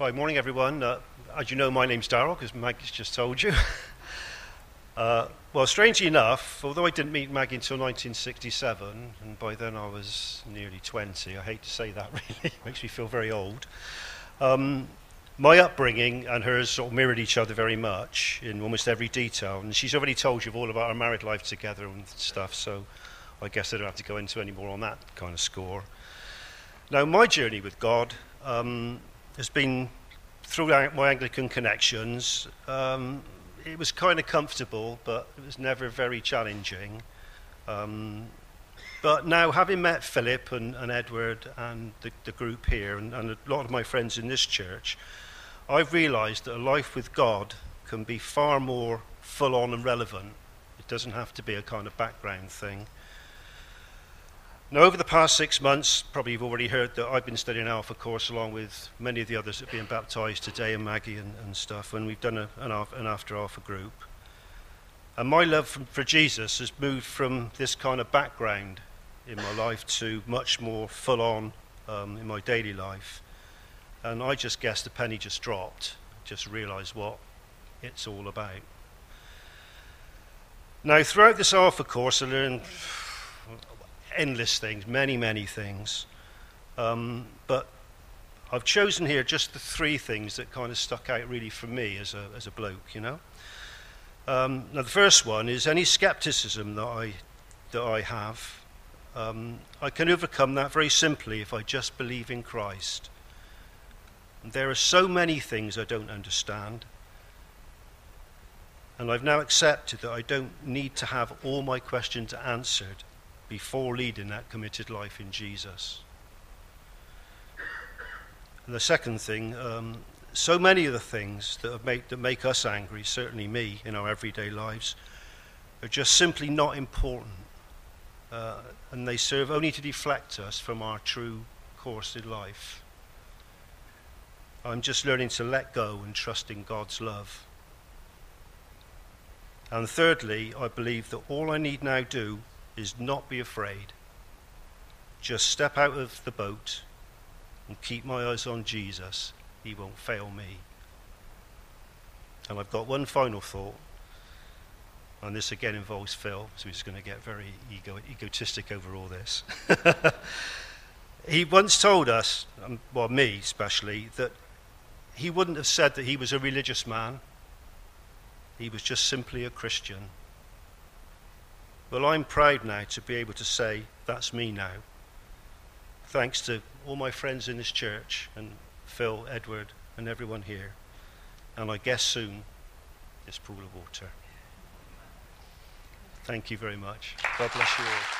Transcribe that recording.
Right, morning everyone. Uh, as you know, my name's Darrell, because Maggie's just told you. uh, well, strangely enough, although I didn't meet Maggie until 1967, and by then I was nearly 20, I hate to say that really, makes me feel very old. Um, my upbringing and hers sort of mirrored each other very much in almost every detail, and she's already told you all about our married life together and stuff, so I guess I don't have to go into any more on that kind of score. Now, my journey with God um, has been through my Anglican connections. Um, it was kind of comfortable, but it was never very challenging. Um, but now, having met Philip and, and Edward and the, the group here, and, and a lot of my friends in this church, I've realized that a life with God can be far more full on and relevant. It doesn't have to be a kind of background thing. Now, over the past six months, probably you've already heard that I've been studying Alpha course along with many of the others that are being baptized today, and Maggie and, and stuff, and we've done a, an, an after Alpha group. And my love for, for Jesus has moved from this kind of background in my life to much more full on um, in my daily life. And I just guess the penny just dropped, just realized what it's all about. Now, throughout this Alpha course, I learned endless things, many, many things. Um, but I've chosen here just the three things that kind of stuck out really for me as a, as a bloke, you know. Um, now, the first one is any skepticism that I, that I have, um, I can overcome that very simply if I just believe in Christ. And there are so many things I don't understand. And I've now accepted that I don't need to have all my questions answered before leading that committed life in Jesus. And the second thing, um, so many of the things that make, that make us angry, certainly me in our everyday lives, are just simply not important. Uh, and they serve only to deflect us from our true course in life. I'm just learning to let go and trust in God's love. And thirdly, I believe that all I need now do is not be afraid. Just step out of the boat and keep my eyes on Jesus. He won't fail me. And I've got one final thought, and this again involves Phil, so he's going to get very ego- egotistic over all this. he once told us, um, well, me especially, that he wouldn't have said that he was a religious man. He was just simply a Christian. Well, I'm proud now to be able to say, that's me now. Thanks to all my friends in this church, and Phil, Edward, and everyone here. And I guess soon, this pool of water. Thank you very much. God bless you all.